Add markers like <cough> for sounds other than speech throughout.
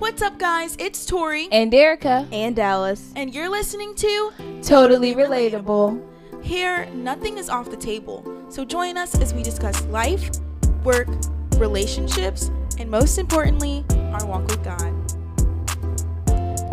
What's up, guys? It's Tori, and Erica. and Dallas. and you're listening to Totally relatable. Here, nothing is off the table. So join us as we discuss life, work, relationships, and most importantly, our walk with God.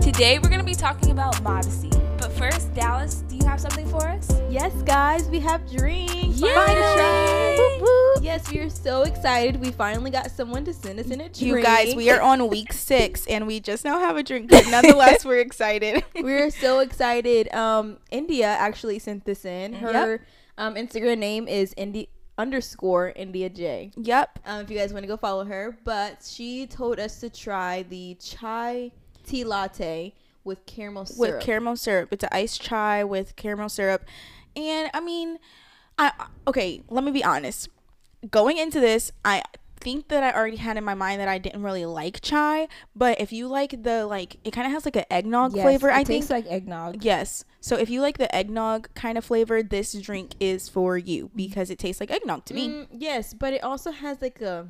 Today we're going to be talking about modesty. But first, Dallas, do you have something for us? Yes, guys, we have drinks. Yay! Finally to try. Whoop, whoop. Yes, we are so excited. We finally got someone to send us in a drink. You guys, we are on week six, and we just now have a drink, but nonetheless, we're excited. <laughs> We're so excited. Um, India actually sent this in. Her um, Instagram name is India underscore India J. yep. Um, if you guys want to go follow her, but she told us to try the chai tea latte with caramel syrup. with caramel syrup. It's an iced chai with caramel syrup. And I mean, I okay, let me be honest. Going into this, I think that I already had in my mind that I didn't really like chai, but if you like the like it kind of has like an eggnog Yes, flavor, it I tastes think like eggnog. Yes. So if you like the eggnog kind of flavor, this drink is for you because it tastes like eggnog to me. Mm, yes, but it also has like a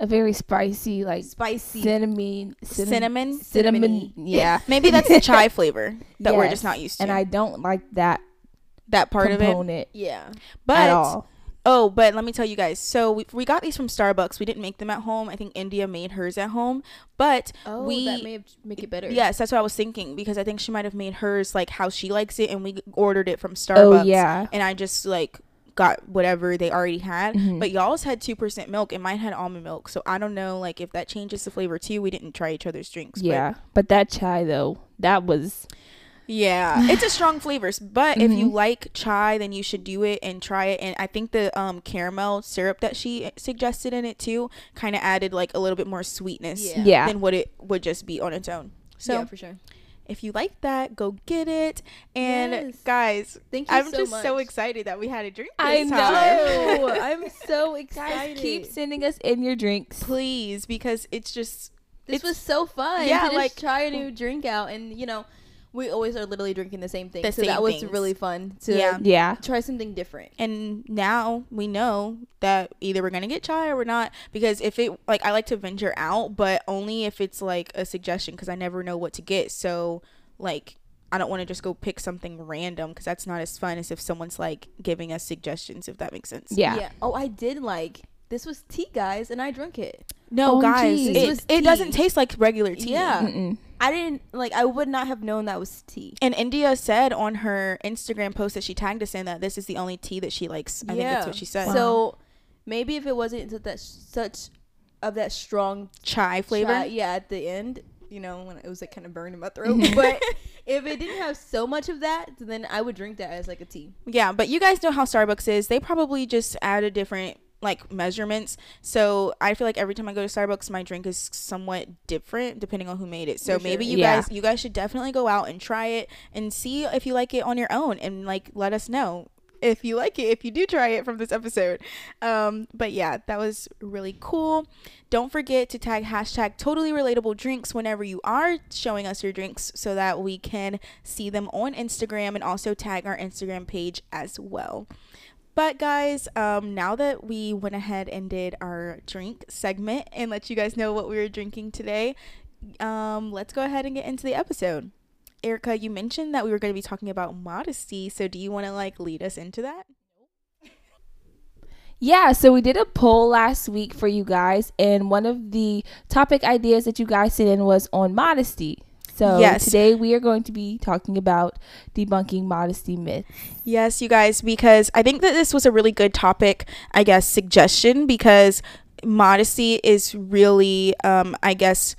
A very spicy, like spicy. cinnamon, Cinnamon? cinnamon. Cinnamony. Yeah. <laughs> Maybe that's the chai <laughs> flavor that we're just not used to. And I don't like that that part of it. yeah. But. Oh, but let me tell you guys. So we, we got these from Starbucks. We didn't make them at home. I think India made hers at home. But Oh, we that may have make it better. yes, that's what I was thinking because I think she might have made hers like how she likes it, and we ordered it from Starbucks. Oh, yeah. and I just like got whatever they already had. Mhm. But y'all's had two percent milk, and mine had almond milk. So I don't know like if that changes the flavor too. We didn't try each other's drinks. but- Yeah. But that chai, though, that was. Yeah, it's a strong flavors, but if you Mhm. like chai, then you should do it and try it. And I think the um caramel syrup that she suggested in it too kind of added like a little bit more sweetness Yeah. Yeah. than what it would just be on its own. So yeah, for sure. if you like that, go get it. And Yes. guys, Thank you I'm so just much. so excited that we had a drink. This I time. know. <laughs> I'm <laughs> so excited. Guys, keep sending us in your drinks. please, because it's just this it's- was so fun. Yeah, to <laughs> just like- try a new drink out, and you know, we always are literally drinking the same thing. The so same that was things. really fun to Yeah. Yeah. try something different. and now we know that either we're gonna get chai or we're not because if it like i like to venture out but only if it's like a suggestion because i never know what to get so like i don't want to just go pick something random because that's not as fun as if someone's like giving us suggestions if that makes sense Yeah. yeah. Oh, I did like this was tea, guys, and I drank it. no OMG. guys This it, was it doesn't taste like regular tea Yeah. Mm-mm. I didn't like. I would not have known that was tea. and india said on her instagram post that she tagged us in that this is the only tea that she likes i think that's what she said So maybe if it wasn't such that such of that strong chai flavor chai- yeah, at the end, you know, when it was like kind of burned in my throat. <laughs> but if it didn't have so much of that, then I would drink that as like a tea. Yeah, but you guys know how Starbucks is. They probably just add a different like measurements. So I feel like every time I go to Starbucks, my drink is somewhat different depending on who made it. So sure. maybe you Yeah. guys you guys should definitely go out and try it and see if you like it on your own and like let us know if you like it if you do try it from this episode um but yeah that was really cool don't forget to tag hashtag totally relatable drinks whenever you are showing us your drinks so that we can see them on instagram and also tag our instagram page as well but guys, um, now that we went ahead and did our drink segment and let you guys know what we were drinking today, um, let's go ahead and get into the episode. Erica, you mentioned that we were going to be talking about modesty, so do you want to like lead us into that? Yeah, so we did a poll last week for you guys, and one of the topic ideas that you guys sent in was on modesty. So Yes. today we are going to be talking about debunking modesty myths. Yes, you guys, because I think that this was a really good topic, I guess, suggestion because modesty is really, um, I guess,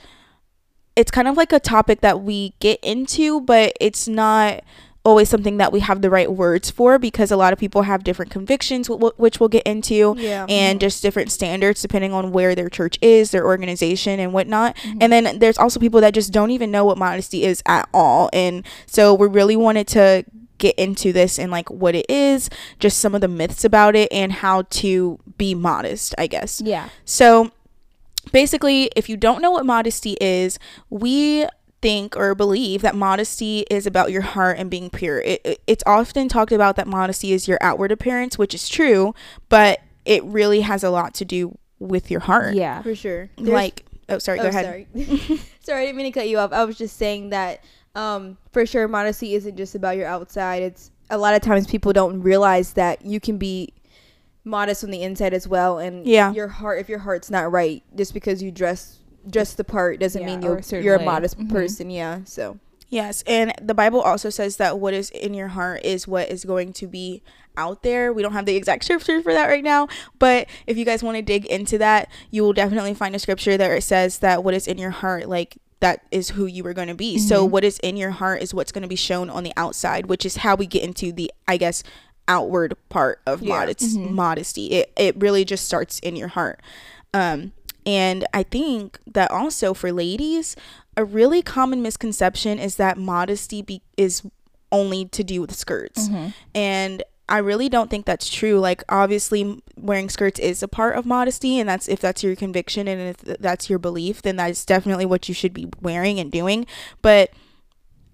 it's kind of like a topic that we get into, but it's not always something that we have the right words for because a lot of people have different convictions, wh- wh- which we'll get into. Yeah. and just different standards depending on where their church is, their organization, and whatnot. Mm-hmm. And then there's also people that just don't even know what modesty is at all. And so we really wanted to get into this and like what it is, just some of the myths about it, and how to be modest, I guess. Yeah. So basically, if you don't know what modesty is, we think or believe that modesty is about your heart and being pure. It, it- it's often talked about that modesty is your outward appearance, which is true, but it really has a lot to do with your heart. Yeah. for sure. Like Oh, sorry. Go Oh, ahead. Sorry. <laughs> sorry, I didn't mean to cut you off. I was just saying that um, for sure, modesty isn't just about your outside. It's a lot of times people don't realize that you can be modest on the inside as well. And Yeah. your heart, if your heart's not right, just because you dress dress the part doesn't Yeah, mean you're a you're a modest Mhm. person. Yeah. So Yes, and the Bible also says that what is in your heart is what is going to be out there. We don't have the exact scripture for that right now, but if you guys want to dig into that, you will definitely find a scripture that it says that what is in your heart, like that is who you are going to be. So what is in your heart is what's going to be shown on the outside, which is how we get into the, I guess, outward part of Yeah. modest, modesty. It it really just starts in your heart. Um, and I think that also for ladies, a really common misconception is that modesty be- is only to do with skirts. Mm-hmm. And I really don't think that's true. Like obviously wearing skirts is a part of modesty and that's if that's your conviction and if that's your belief, then that's definitely what you should be wearing and doing. But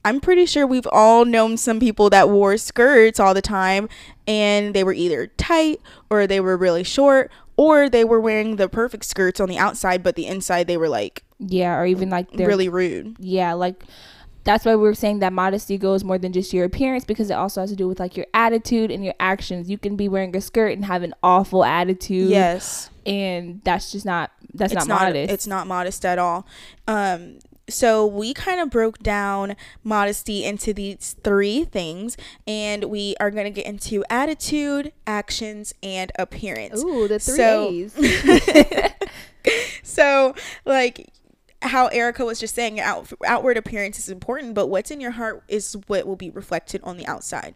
I'm pretty sure we've all known some people that wore skirts all the time and they were either tight or they were really short or they were wearing the perfect skirts on the outside but the inside they were like Yeah, or even like they're really rude. yeah, like that's why we were saying that modesty goes more than just your appearance because it also has to do with like your attitude and your actions. You can be wearing a skirt and have an awful attitude. Yes. And that's just not that's it's not, modest. It's not modest at all. Um, so we kind of broke down modesty into these three things, and we are going to get into attitude, actions, and appearance. ooh, the three So- A's. <laughs> So, like how Erica was just saying, out, outward appearance is important, but what's in your heart is what will be reflected on the outside.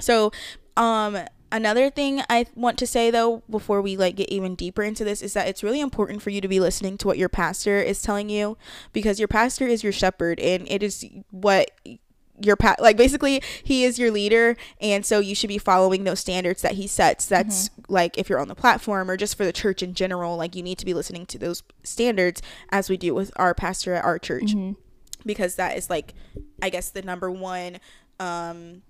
So, um, another thing I want to say though, before we like get even deeper into this, is that it's really important for you to be listening to what your pastor is telling you, because your pastor is your shepherd, and it is what your pa- like basically he is your leader and so you should be following those standards that he sets. That's like if you're on the platform or just for the church in general like you need to be listening to those standards as we do with our pastor at our church because that is like i guess the number one um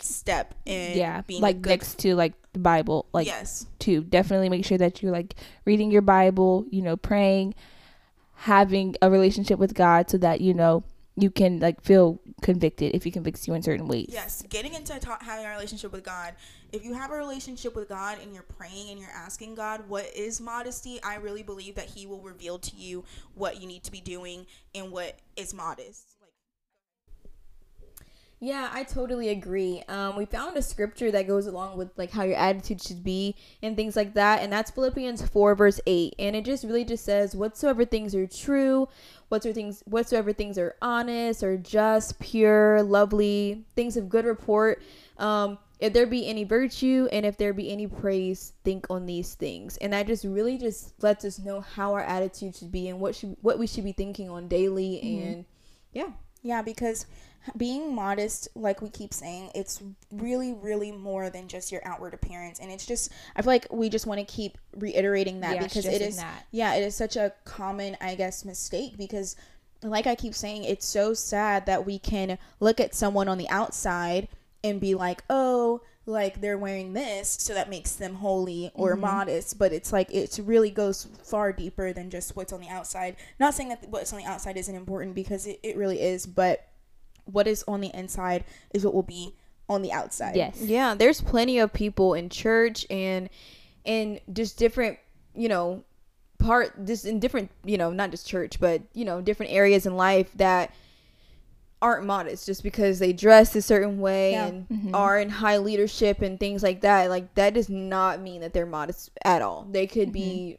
step in yeah, being like good next to like the Bible, like yes to definitely make sure that you're like reading your Bible, you know, praying, having a relationship with God so that you know you can like feel convicted if he convicts you in certain ways. Yes, getting into ta- having a relationship with God. If you have a relationship with God and you're praying and you're asking God what is modesty, I really believe that He will reveal to you what you need to be doing and what is modest. Yeah, I totally agree. Um, we found a scripture that goes along with like how your attitude should be and things like that, and that's Philippians four verse eight, and it just really just says, "Whatsoever things are true, whatsoever things, whatsoever things are honest, or just, pure, lovely, things of good report." Um, if there be any virtue and if there be any praise, think on these things, and that just really just lets us know how our attitude should be and what should what we should be thinking on daily, and yeah. yeah, because being modest, like we keep saying, it's really, really more than just your outward appearance, and it's just I feel like we just want to keep reiterating that Yeah, because it is, that. yeah, it is such a common, I guess, mistake because like I keep saying, it's so sad that we can look at someone on the outside and be like, oh, like they're wearing this, so that makes them holy or Mm-hmm. modest. But it's like it really goes far deeper than just what's on the outside. Not saying that what's on the outside isn't important because it, it really is, but what is on the inside is what will be on the outside. Yes. Yeah, there's plenty of people in church and and just different, you know, part just in different, you know, not just church, but you know, different areas in life that aren't modest just because they dress a certain way Yeah. and mm-hmm. are in high leadership and things like that. Like that does not mean that they're modest at all. They could mm-hmm.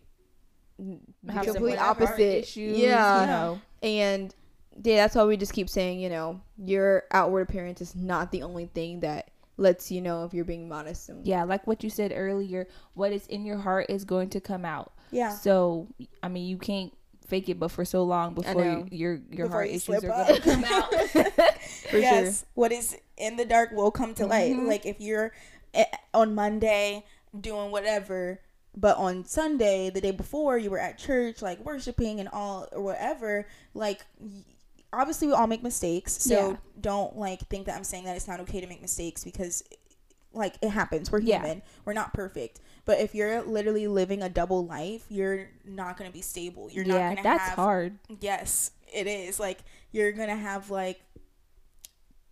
be Have complete opposite. issues, yeah. you know. And yeah, that's why we just keep saying, you know, your outward appearance is not the only thing that lets you know if you're being modest. And Yeah, like what you said earlier, what is in your heart is going to come out. Yeah. So, I mean, you can't fake it, but for so long before you, your your Before heart you issues are going to come out. <laughs> <laughs> yes, what is in the dark will come to light. Mm-hmm. Like if you're eh, on Monday doing whatever, but on Sunday, the day before, you were at church, like worshiping and all or whatever. Like, obviously, we all make mistakes, so Yeah. don't like think that I'm saying that it's not okay to make mistakes because. like it happens. We're Yeah. human. We're not perfect. But if you're literally living a double life, you're not gonna be stable. You're yeah, not gonna that's have hard. Yes, it is. Like you're gonna have like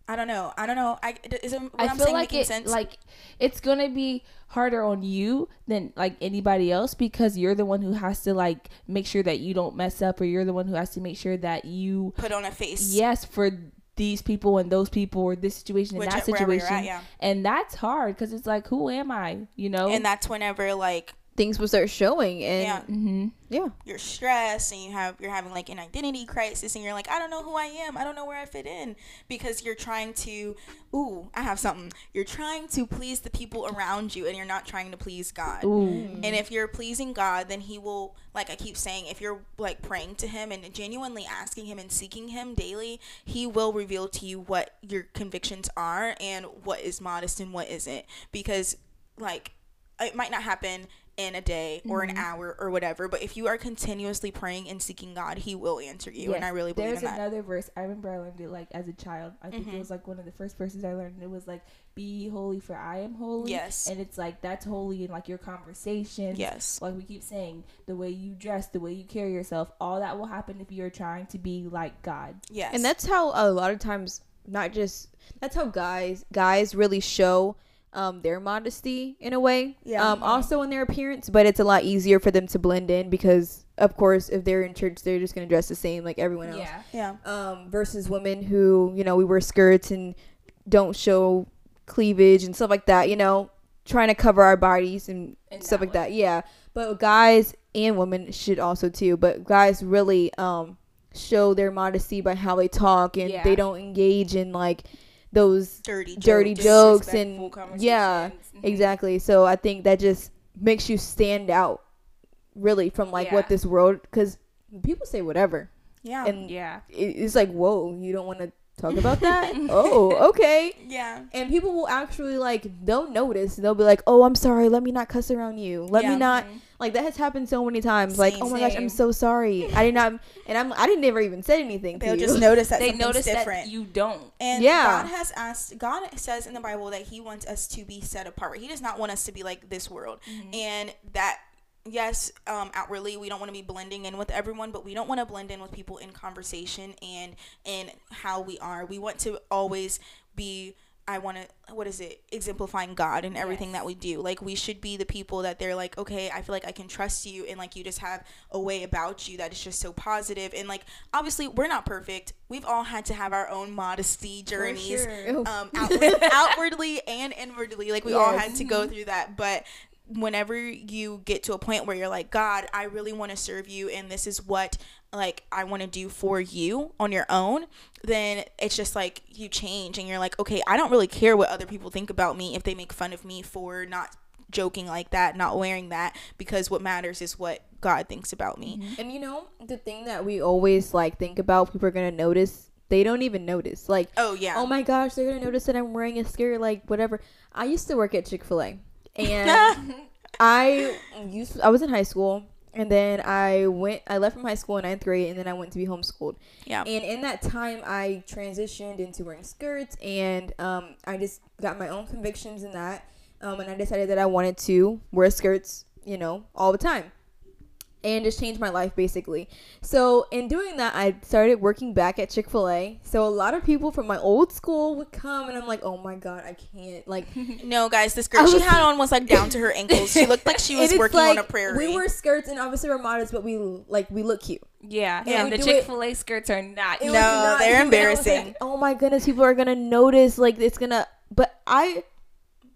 I don't know. I don't know. I is it, what I am feel saying like making it sense? like it's gonna be harder on you than like anybody else because you're the one who has to like make sure that you don't mess up or you're the one who has to make sure that you put on a face. yes for these people and those people or this situation and Which, that situation at, yeah. and that's hard because it's like who am I you know And that's whenever like Things will start showing, and yeah, hmm yeah. you're stressed and you have you're having like an identity crisis and you're like I don't know who I am. I don't know where I fit in because you're trying to ooh, I have something. You're trying to please the people around you and you're not trying to please God. Ooh. And if you're pleasing God, then He will, like I keep saying, if you're like praying to Him and genuinely asking Him and seeking Him daily, He will reveal to you what your convictions are and what is modest and what isn't. Because, like, it might not happen in a day or Mm-hmm. an hour or whatever, but if you are continuously praying and seeking God, He will answer you. And I really believe there's in that. Mm-hmm. another verse i remember i learned it like as a child i think it was like one of the first verses i learned it was like be holy for i am holy Yes. and it's like that's holy in like your conversation. Yes. like we keep saying the way you dress the way you carry yourself all that will happen if you're trying to be like god Yes. and that's how a lot of times not just that's how guys guys really show um, their modesty in a way Yeah. um, also in their appearance but it's a lot easier for them to blend in because of course if they're in church they're just going to dress the same like everyone else yeah. um, versus women who you know we wear skirts and don't show cleavage and stuff like that you know trying to cover our bodies and In stuff that like that yeah but guys and women should also too but guys really um show their modesty by how they talk and Yeah. they don't engage in like those Dirty jokes. dirty jokes Disrespectful and yeah. Mhm. exactly so i think that just makes you stand out really from like Yeah. what this world because people say whatever Yeah. and yeah it's like whoa you don't want to talk about that <laughs> oh okay yeah. and people will actually like they'll notice they'll be like oh i'm sorry let me not cuss around you let Yeah. me not like that has happened so many times like oh my gosh i'm so sorry i did not and i'm i didn't never even say anything They'll you just notice that they something's notice different. that you don't And Yeah. God has asked, God says in the Bible that He wants us to be set apart. He does not want us to be like this world. And that, yes, um, outwardly, we don't want to be blending in with everyone, but we don't want to blend in with people in conversation and in how we are. We want to always be. I want to, what is it? Exemplifying God in everything that we do. Like, we should be the people that they're like, okay, I feel like I can trust you. And, like, you just have a way about you that is just so positive. And, like, obviously, we're not perfect. We've all had to have our own modesty journeys sure. um, outward, <laughs> outwardly and inwardly. Like, we all had to go through that. But whenever you get to a point where you're like, God, I really want to serve you, and this is what like I want to do for you on your own, then it's just like you change and you're like, okay, I don't really care what other people think about me if they make fun of me for not joking like that, not wearing that, because what matters is what God thinks about me. Mm-hmm. and you know the thing that we always like think about people are gonna notice they don't even notice like Oh yeah. oh my gosh they're gonna notice that i'm wearing a skirt like whatever i used to work at chick-fil-a and <laughs> I used I was in high school and then I went I left from high school in ninth grade and then I went to be homeschooled. Yeah. And in that time I transitioned into wearing skirts and um, I just got my own convictions in that. Um, and I decided that I wanted to wear skirts, you know, all the time. And just changed my life basically. So in doing that, I started working back at Chick Fil A. So a lot of people from my old school would come, and I'm like, "Oh my god, I can't!" Like, <laughs> No, guys, this I skirt she was- had on was like down to her ankles. She looked like she <laughs> was it's working on a like, prairie. We wear skirts and obviously we're modest, but we like we look cute. yeah Yeah, and we the chick-fil-a skirts are not It No, not they're cute, and I was embarrassing. like, oh my goodness, people are gonna notice. Like it's gonna. But I,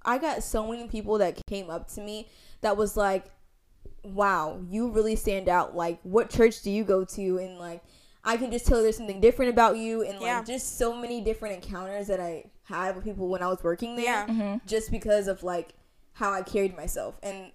I got so many people that came up to me that was like, "Wow, you really stand out. Like, what church do you go to?" And like, I can just tell there's something different about you, and like Yeah. just so many different encounters that I had with people when I was working there, Yeah. Mm-hmm. just because of like how I carried myself and.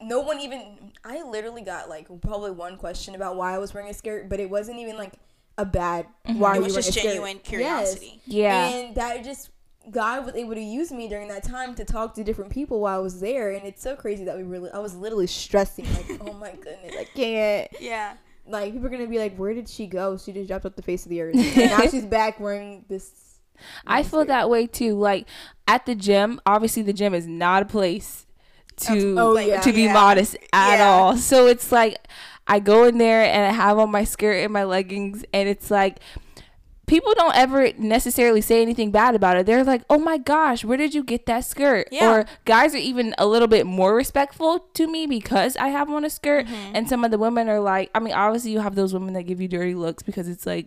No one even. I literally got like probably one question about why I was wearing a skirt, but it wasn't even like a bad. Mm-hmm. Why it you was wearing just a skirt? genuine Yes. curiosity. yeah And that just God was able to use me during that time to talk to different people while I was there, and it's so crazy that we really. I was literally stressing like, oh my <laughs> goodness, I can't. Yeah. Like people are gonna be like, where did she go? She just dropped off the face of the earth, and now she's back wearing this I feel that way too. Like at the gym, obviously the gym is not a place to Oh, yeah. to be Yeah. modest at Yeah. all. So it's like I go in there and I have on my skirt and my leggings and it's like people don't ever necessarily say anything bad about it. They're like, "Oh my gosh, where did you get that skirt?" Yeah. Or guys are even a little bit more respectful to me because I have on a skirt. Mm-hmm. And some of the women are like, I mean, obviously you have those women that give you dirty looks because it's like,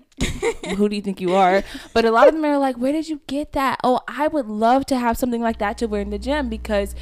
who do you think you are? <laughs> But a lot of them are like, where did you get that? Oh, I would love to have something like that to wear in the gym because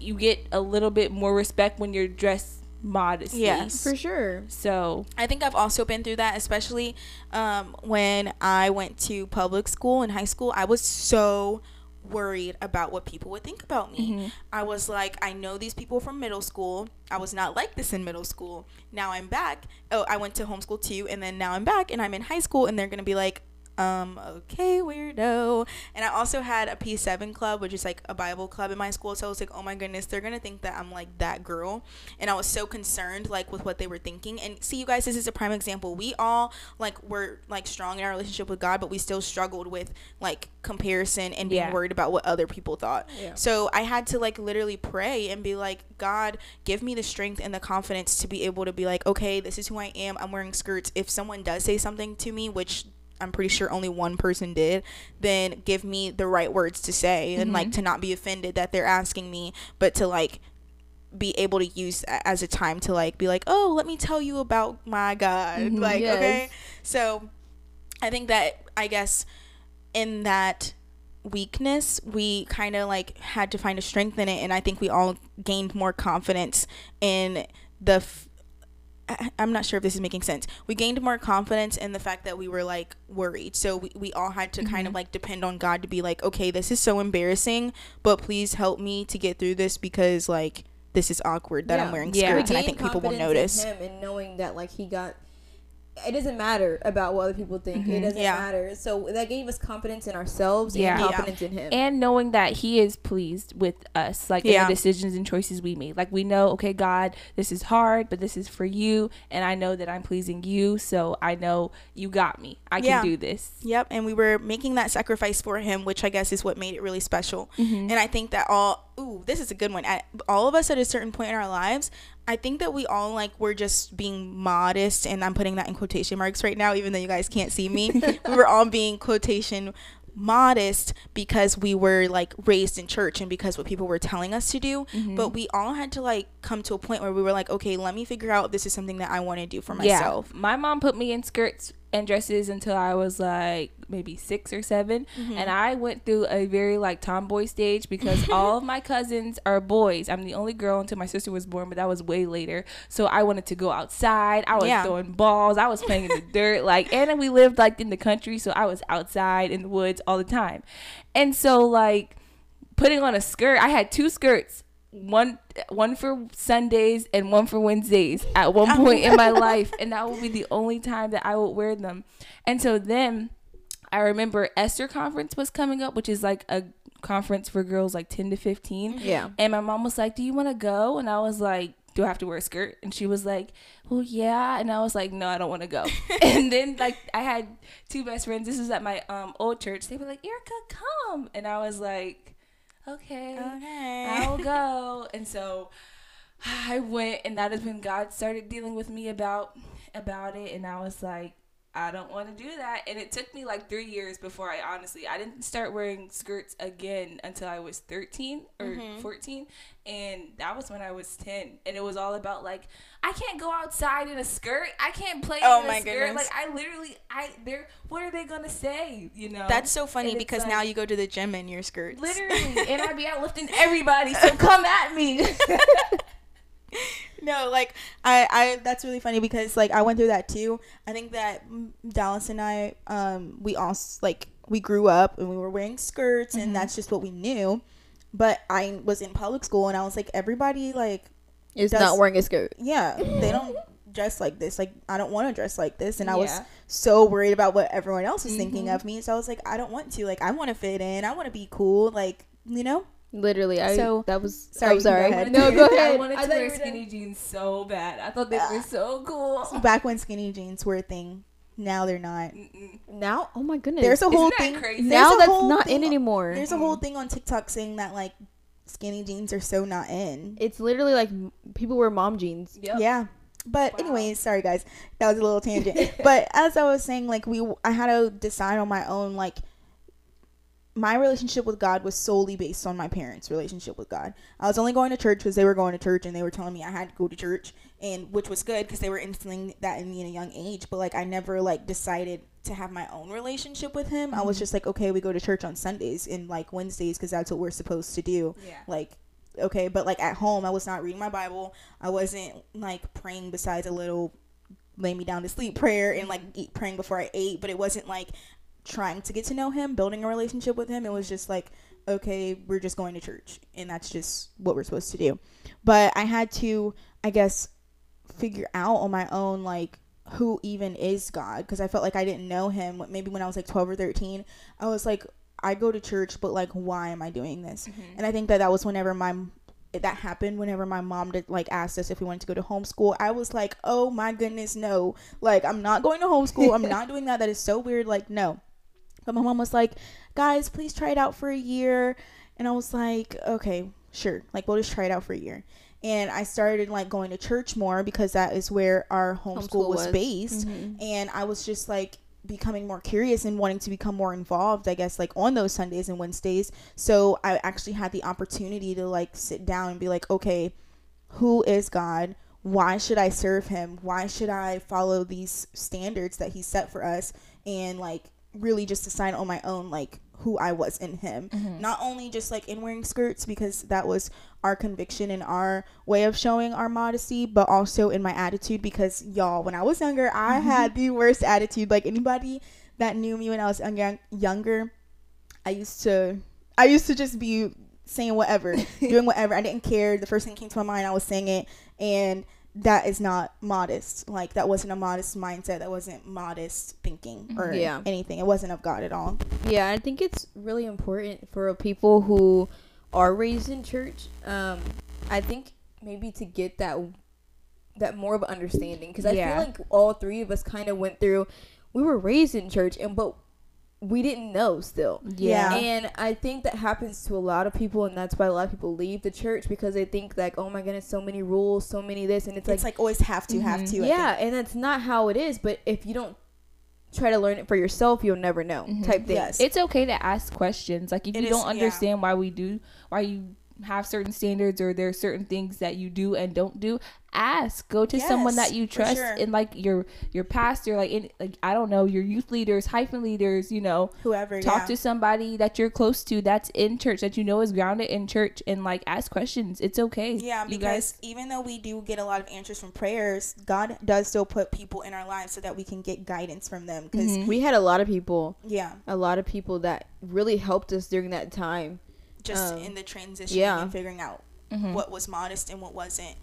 you get a little bit more respect when you're dressed modestly. Yes. For sure. So I think I've also been through that, especially um, when I went to public school in high school. I was so worried about what people would think about me. I was like, I know these people from middle school. I was not like this in middle school. Now I'm back. Oh, I went to homeschool too, and then now I'm back and I'm in high school, and they're gonna be like, um, okay, weirdo. And I also had a P7 club, which is like a Bible club in my school. So I was like, oh my goodness, they're gonna think that I'm like that girl. And I was so concerned like with what they were thinking. And see, you guys, this is a prime example. We all like were like strong in our relationship with God, but we still struggled with like comparison and being Yeah. worried about what other people thought. Yeah. So I had to like literally pray and be like, God, give me the strength and the confidence to be able to be like, okay, this is who I am. I'm wearing skirts. If someone does say something to me, which I'm pretty sure only one person did, then give me the right words to say and like mm-hmm. to not be offended that they're asking me, but to like be able to use as a time to like be like, oh, let me tell you about my God. Mm-hmm. Like, Yes. okay. So I think that I guess in that weakness, we kind of like had to find a strength in it, and I think we all gained more confidence in the. F- <laughs> I'm not sure if this is making sense. We gained more confidence in the fact that we were like worried. So we, we all had to kind of mm-hmm. like depend on God to be like, okay, this is so embarrassing, but please help me to get through this because like this is awkward that I'm Yeah. wearing Yeah. skirts and I think people will notice. in him and knowing that like he got it doesn't matter about what other people think it doesn't Yeah. matter so that gave us confidence in ourselves Yeah. and Yeah. confidence in him and knowing that he is pleased with us like in Yeah. the decisions and choices we made like we know okay god this is hard but this is for you and i know that i'm pleasing you so i know you got me i can do this Yep, and we were making that sacrifice for him, which I guess is what made it really special. Mm-hmm. And I think that all ooh, this is a good one. At, all of us at a certain point in our lives, I think that we all like were just being modest, and I'm putting that in quotation marks right now, even though you guys can't see me. <laughs> we were all being quotation modest because we were like raised in church and because what people were telling us to do Mm-hmm. but we all had to like come to a point where we were like okay let me figure out if this is something that i want to do for myself Yeah, my mom put me in skirts and dresses until I was like maybe six or 7 Mm-hmm. and I went through a very like tomboy stage because <laughs> all of my cousins are boys. I'm the only girl until my sister was born, but that was way later. So I wanted to go outside. I was Yeah. throwing balls. I was playing in the dirt. Like, <laughs> and then we lived like in the country, so I was outside in the woods all the time. And so like putting on a skirt, I had two skirts. One one for Sundays and one for Wednesdays at one point in my <laughs> life and that will be the only time that I would wear them. And so then I remember Esther conference was coming up, which is like a conference for girls like 10 to 15. Yeah. And my mom was like, "Do you want to go?" And I was like, "Do I have to wear a skirt?" And she was like, "Well, yeah." And I was like, "No, I don't want to go." <laughs> and then like I had two best friends. This was at my um old church. They were like, "Erica, come." And I was like, "Okay." okay I'll go. <laughs> And so <sighs> I went and that is when God started dealing with me about about it and I was like I don't want to do that and it took me like 3 years before I honestly I didn't start wearing skirts again until I was 13 or Mm-hmm. 14 and that was when I was 10 and it was all about like I can't go outside in a skirt I can't play Oh in a my skirt goodness. like I literally I they're what are they going to say you know That's so funny And because like- now you go to the gym in your skirts. Literally, and I'd be <laughs> out lifting everybody, so come at me. <laughs> <laughs> No, like I, I that's really funny because like I went through that too. I think that Dallas and I, um, we all like we grew up and we were wearing skirts and that's just what we knew. But I was in public school and I was like everybody like is Does- not wearing a skirt. Yeah <laughs> they don't dress like this. Like I don't want to dress like this. And I was so worried about what everyone else was thinking of me. So I was like I don't want to. Like I want to fit in. I want to be cool. Like you know literally I So- that was Sorry, I'm you can go sorry ahead. no go I ahead wanted I to thought you wear were skinny jeans so bad. I thought they were so cool. back when skinny jeans were a thing now they're not. Now, oh my goodness. There's a Isn't whole that thing. crazy? now that's not thing- in anymore. There's a whole thing on TikTok saying that like skinny jeans are so not in. It's literally like people wear mom jeans. Yep. Yeah. But Wow. anyways, sorry guys, that was a little tangent. <laughs> but as I was saying, like we, I had to decide on my own. Like my relationship with God was solely based on my parents' relationship with God. I was only going to church because they were going to church and they were telling me I had to go to church, and which was good because they were instilling that in me at a young age. But like I never like decided to have my own relationship with Him. I was mm-hmm. just like, okay, we go to church on Sundays and like Wednesdays because that's what we're supposed to do Yeah. like okay but like at home i was not reading my bible i wasn't like praying besides a little lay me down to sleep prayer and like eat, praying before i ate but it wasn't like trying to get to know him building a relationship with him it was just like okay we're just going to church and that's just what we're supposed to do. But i had to i guess figure out on my own like who even is god because i felt like i didn't know him. Maybe when i was like 12 or 13 i was like i go to church but like why am i doing this? Mm-hmm. And i think that that was whenever my that happened whenever my mom did like asked us if we wanted to go to homeschool i was like oh my goodness no. Like i'm not going to homeschool. I'm <laughs> not doing that. That is so weird. Like no but my mom was like guys please try it out for a year. And i was like okay sure. Like we'll just try it out for a year. And i started like going to church more because that is where our homeschool, Homeschool was, was. based. Mm-hmm. And i was just like becoming more curious and wanting to become more involved i guess like on those sundays and wednesdays. So i actually had the opportunity to like sit down and be like okay who is god? Why should i serve him? Why should i follow these standards that he set for us? And like really just decide on my own like who i was in him. Mm-hmm. Not only just like in wearing skirts because that was our conviction and our way of showing our modesty but also in my attitude because y'all when i was younger i mm-hmm. had the worst attitude. Like anybody that knew me when i was younger younger I used to I used to just be saying whatever, <laughs> doing whatever. I didn't care. The first thing that came to my mind, I was saying it, and that is not modest. Like that wasn't a modest mindset. That wasn't modest thinking or Yeah. anything. It wasn't of God at all. Yeah, I think it's really important for people who are raised in church. Um, I think maybe to get that that more of an understanding because I Yeah. feel like all three of us kind of went through. We were raised in church, and but we didn't know still. Yeah. And I think that happens to a lot of people, and that's why a lot of people leave the church because they think like, oh my goodness, so many rules, so many this, and it's, It's like, always have to, have mm-hmm. to. I yeah, think. and that's not how it is. But if you don't try to learn it for yourself, you'll never know. Mm-hmm. Type thing. Yes. It's okay to ask questions. Like if It you is- don't yeah. understand why we do, why you have certain standards or there are certain things that you do and don't do, ask. Go to someone that you trust sure. and like your your pastor, like in like I don't know, your youth leaders, hyphen leaders, you know. Whoever. Talk yeah. to somebody that you're close to that's in church that you know is grounded in church and like ask questions. It's okay. Yeah, because guys. even though we do get a lot of answers from prayers, God does still put people in our lives so that we can get guidance from them. Because Mm-hmm. We had a lot of people, yeah, a lot of people that really helped us during that time. Just Um, in the transition yeah. and figuring out what was modest and what wasn't.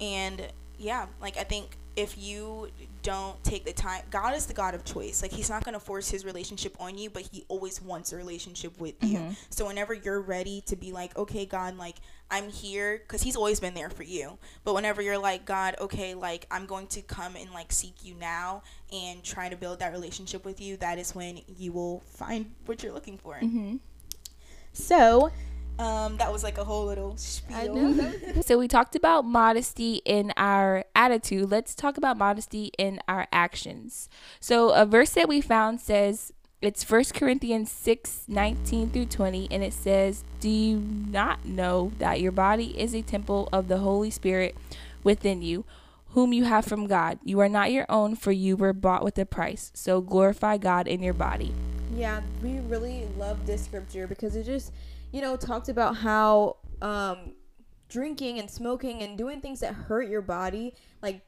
And yeah, like I think if you don't take the time, God is the God of choice. Like He's not going to force His relationship on you, but He always wants a relationship with you. So whenever you're ready to be like, okay, God, like I'm here, because He's always been there for you. But whenever you're like, God, okay, like I'm going to come and like seek you now and try to build that relationship with you, that is when you will find what you're looking for. So, um, that was like a whole little spiel. <laughs> So we talked about modesty in our attitude. Let's talk about modesty in our actions. So a verse that we found says it's 1 Corinthians 6, 19 through 20, and it says, Do you not know that your body is a temple of the Holy Spirit within you, whom you have from God? You are not your own, for you were bought with a price. So glorify God in your body. Yeah, we really love this scripture because it just, you know, talked about how um, drinking and smoking and doing things that hurt your body, like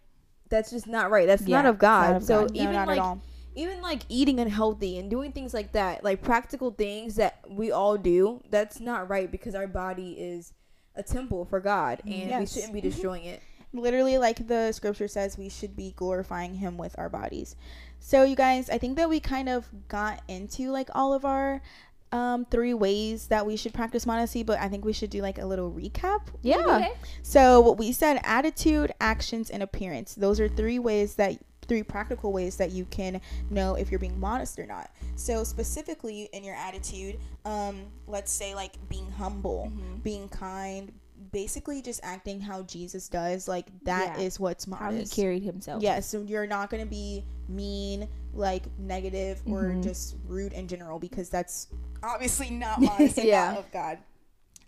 that's just not right. That's Yeah, not of God. not of so God. No, even at like all. even like eating unhealthy and doing things like that, like practical things that we all do, that's not right because our body is a temple for God and we shouldn't be destroying it. Literally, like the scripture says, we should be glorifying Him with our bodies. So, you guys, I think that we kind of got into like all of our um, three ways that we should practice modesty, but I think we should do like a little recap. Yeah. So, what we said attitude, actions, and appearance. Those are three ways that three practical ways that you can know if you're being modest or not. So specifically in your attitude, um, let's say like being humble, Mm-hmm. being kind, basically just acting how Jesus does. Like that is Yeah. what's How he carried himself. Yeah, so you're not gonna be mean, like negative, or Mhm. just rude in general because that's obviously not <laughs> modest Yeah. of God.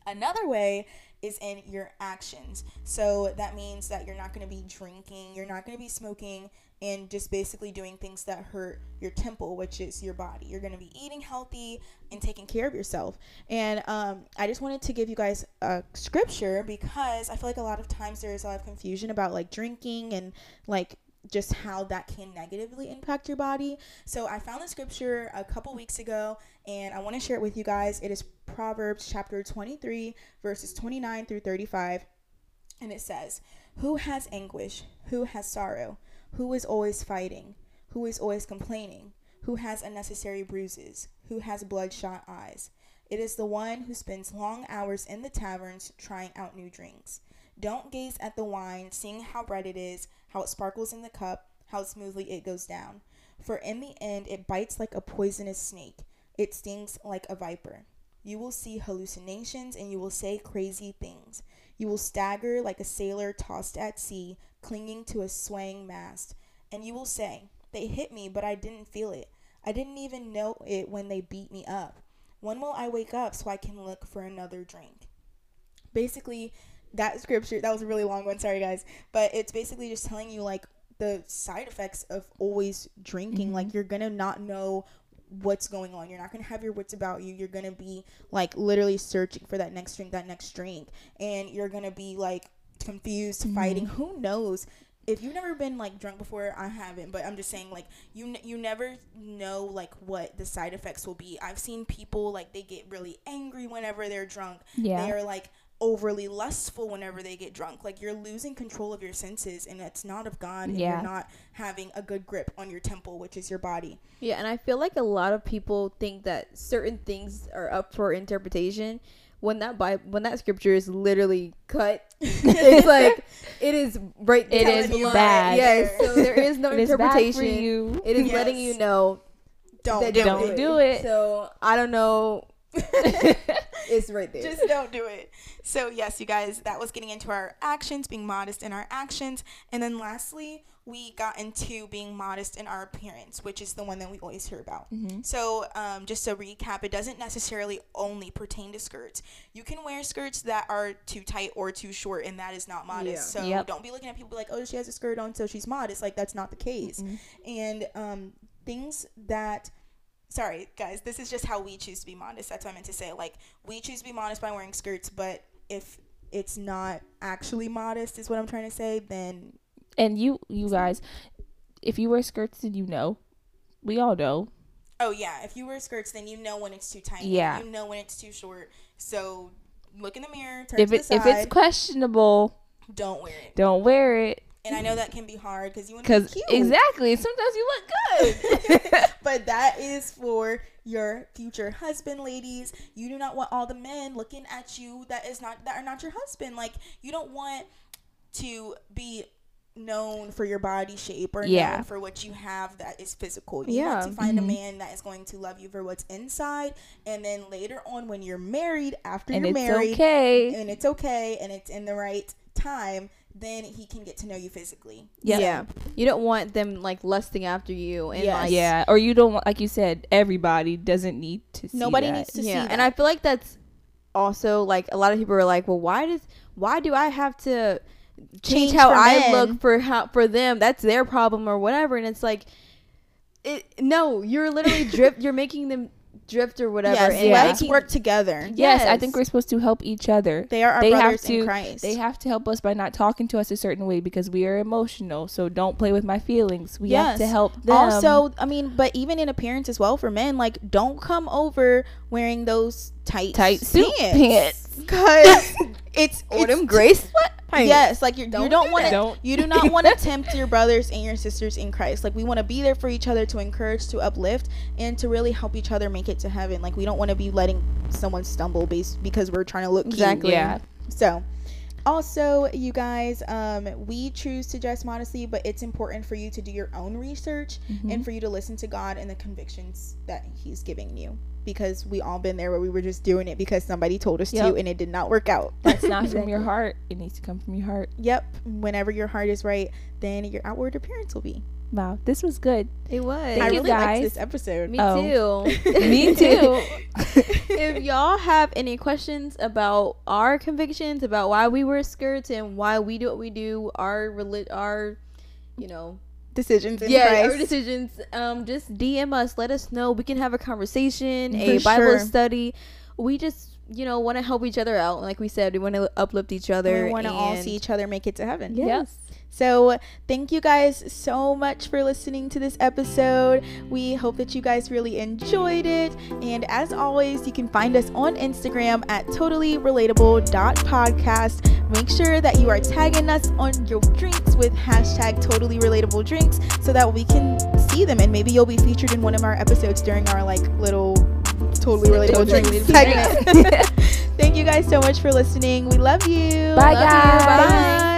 Another way is in your actions. So that means that you're not gonna be drinking, you're not gonna be smoking, and just basically doing things that hurt your temple, which is your body. You're gonna be eating healthy and taking care of yourself. And um, I just wanted to give you guys a scripture because I feel like a lot of times there is a lot of confusion about like drinking and like just how that can negatively impact your body. So I found the scripture a couple weeks ago and I want to share it with you guys. It is Proverbs chapter 23, verses 29 through 35. And it says, Who has anguish? Who has sorrow? Who is always fighting? Who is always complaining? Who has unnecessary bruises? Who has bloodshot eyes? It is the one who spends long hours in the taverns trying out new drinks. Don't gaze at the wine, seeing how bright it is, how it sparkles in the cup, how smoothly it goes down. For in the end, it bites like a poisonous snake, it stings like a viper. You will see hallucinations and you will say crazy things. You will stagger like a sailor tossed at sea, clinging to a swaying mast. And you will say, They hit me, but I didn't feel it. I didn't even know it when they beat me up. When will I wake up so I can look for another drink? Basically, that scripture, that was a really long one, sorry guys, but it's basically just telling you like the side effects of always drinking. Like, mm-hmm. you're gonna not know what's going on. You're not going to have your wits about you. You're going to be like literally searching for that next drink, that next drink. And you're going to be like confused, mm-hmm. fighting. Who knows? If you've never been like drunk before, I haven't, but I'm just saying like you n- you never know like what the side effects will be. I've seen people like they get really angry whenever they're drunk. Yeah. They are like overly lustful whenever they get drunk. Like you're losing control of your senses and it's not of God and Yeah. you're not having a good grip on your temple, which is your body. Yeah, and I feel like a lot of people think that certain things are up for interpretation when that Bible, when that scripture is literally cut. <laughs> it's like it is right. It is down is the line. bad. Yes, so there is no It is bad interpretation. for you. It is letting you know Don't that do don't it. do it. So I don't know. <laughs> it's right there. Just don't do it. So, yes, you guys, that was getting into our actions, being modest in our actions. And then lastly, we got into being modest in our appearance, which is the one that we always hear about. So, um, just to recap, it doesn't necessarily only pertain to skirts. You can wear skirts that are too tight or too short, and that is not modest. Yeah. So, Yep. don't be looking at people like, oh, she has a skirt on, so she's modest. Like, that's not the case. And um, things that sorry guys this is just how we choose to be modest that's what i meant to say like we choose to be modest by wearing skirts but if it's not actually modest is what i'm trying to say then and you, you guys, if you wear skirts, then you know. We all know. oh yeah if you wear skirts then you know when it's too tight Yeah. you know when it's too short so look in the mirror turn If it if it's questionable, don't wear it don't wear it. And i know that can be hard because you want to be Because cute exactly, sometimes you look good. <laughs> <laughs> but that is for your future husband ladies you do not want all the men looking at you that is not that are not your husband like you don't want to be known for your body shape or Yeah. known for what you have that is physical you Yeah. want to find Mhm. a man that is going to love you for what's inside and then later on when you're married after and you're it's married okay. and it's okay and it's in the right time then he can get to know you physically Yeah. Yeah. You don't want them like lusting after you and Yes. like yeah, or you don't want, like you said, everybody doesn't need to see Nobody that. needs to see yeah. that. And I feel like that's also like a lot of people are like, well, why does why do I have to change, Change how I men. look for how for them? That's their problem or whatever. And it's like, it no, you're literally <laughs> drift. You're making them drift or whatever. yes, and Yeah. let's work together Yes, I think we're supposed to help each other. they are our They have brothers to- in christ They have to help us by not talking to us a certain way because we are emotional. So don't play with my feelings. We have to help them. Also, I mean, but even in appearance as well for men, like don't come over wearing those tight tight suit pants. because <laughs> <laughs> it's or it's them gray sweat. Yes, like you're, you Don't don't do want to. You do not <laughs> want to tempt your brothers and your sisters in Christ. Like we want to be there for each other to encourage, to uplift, and to really help each other make it to heaven. Like we don't want to be letting someone stumble based because we're trying to look cute. Exactly. Yeah. So, Also, you guys, um, we choose to dress modestly, but it's important for you to do your own research Mm-hmm. and for you to listen to God and the convictions that He's giving you. Because we all been there where we were just doing it because somebody told us Yep. to, and it did not work out. That's not from your <laughs> heart. It needs to come from your heart. Yep. Whenever your heart is right, then your outward appearance will be. Wow, this was good. It was. I you, really liked guys. this episode. Me Oh. too. <laughs> <laughs> Me too. if y'all have any questions about our convictions, about why we wear skirts and why we do what we do, our reli- our, you know, Decisions in yeah, Christ. our decisions, um, just DM us. Let us know. We can have a conversation, For a Bible sure. study. We just, you know, want to help each other out. Like we said, we want to uplift each other. we want to all see each other make it to heaven. Yes. So, thank you guys so much for listening to this episode. We hope that you guys really enjoyed it. And as always, you can find us on Instagram at totallyrelatable.podcast. Make sure that you are tagging us on your drinks with hashtag totally relatable drinks so that we can see them and maybe you'll be featured in one of our episodes during our like little totally relatable Totally drinks segment. Thank you guys so much for listening. We love you. Bye, Love you. guys. Bye.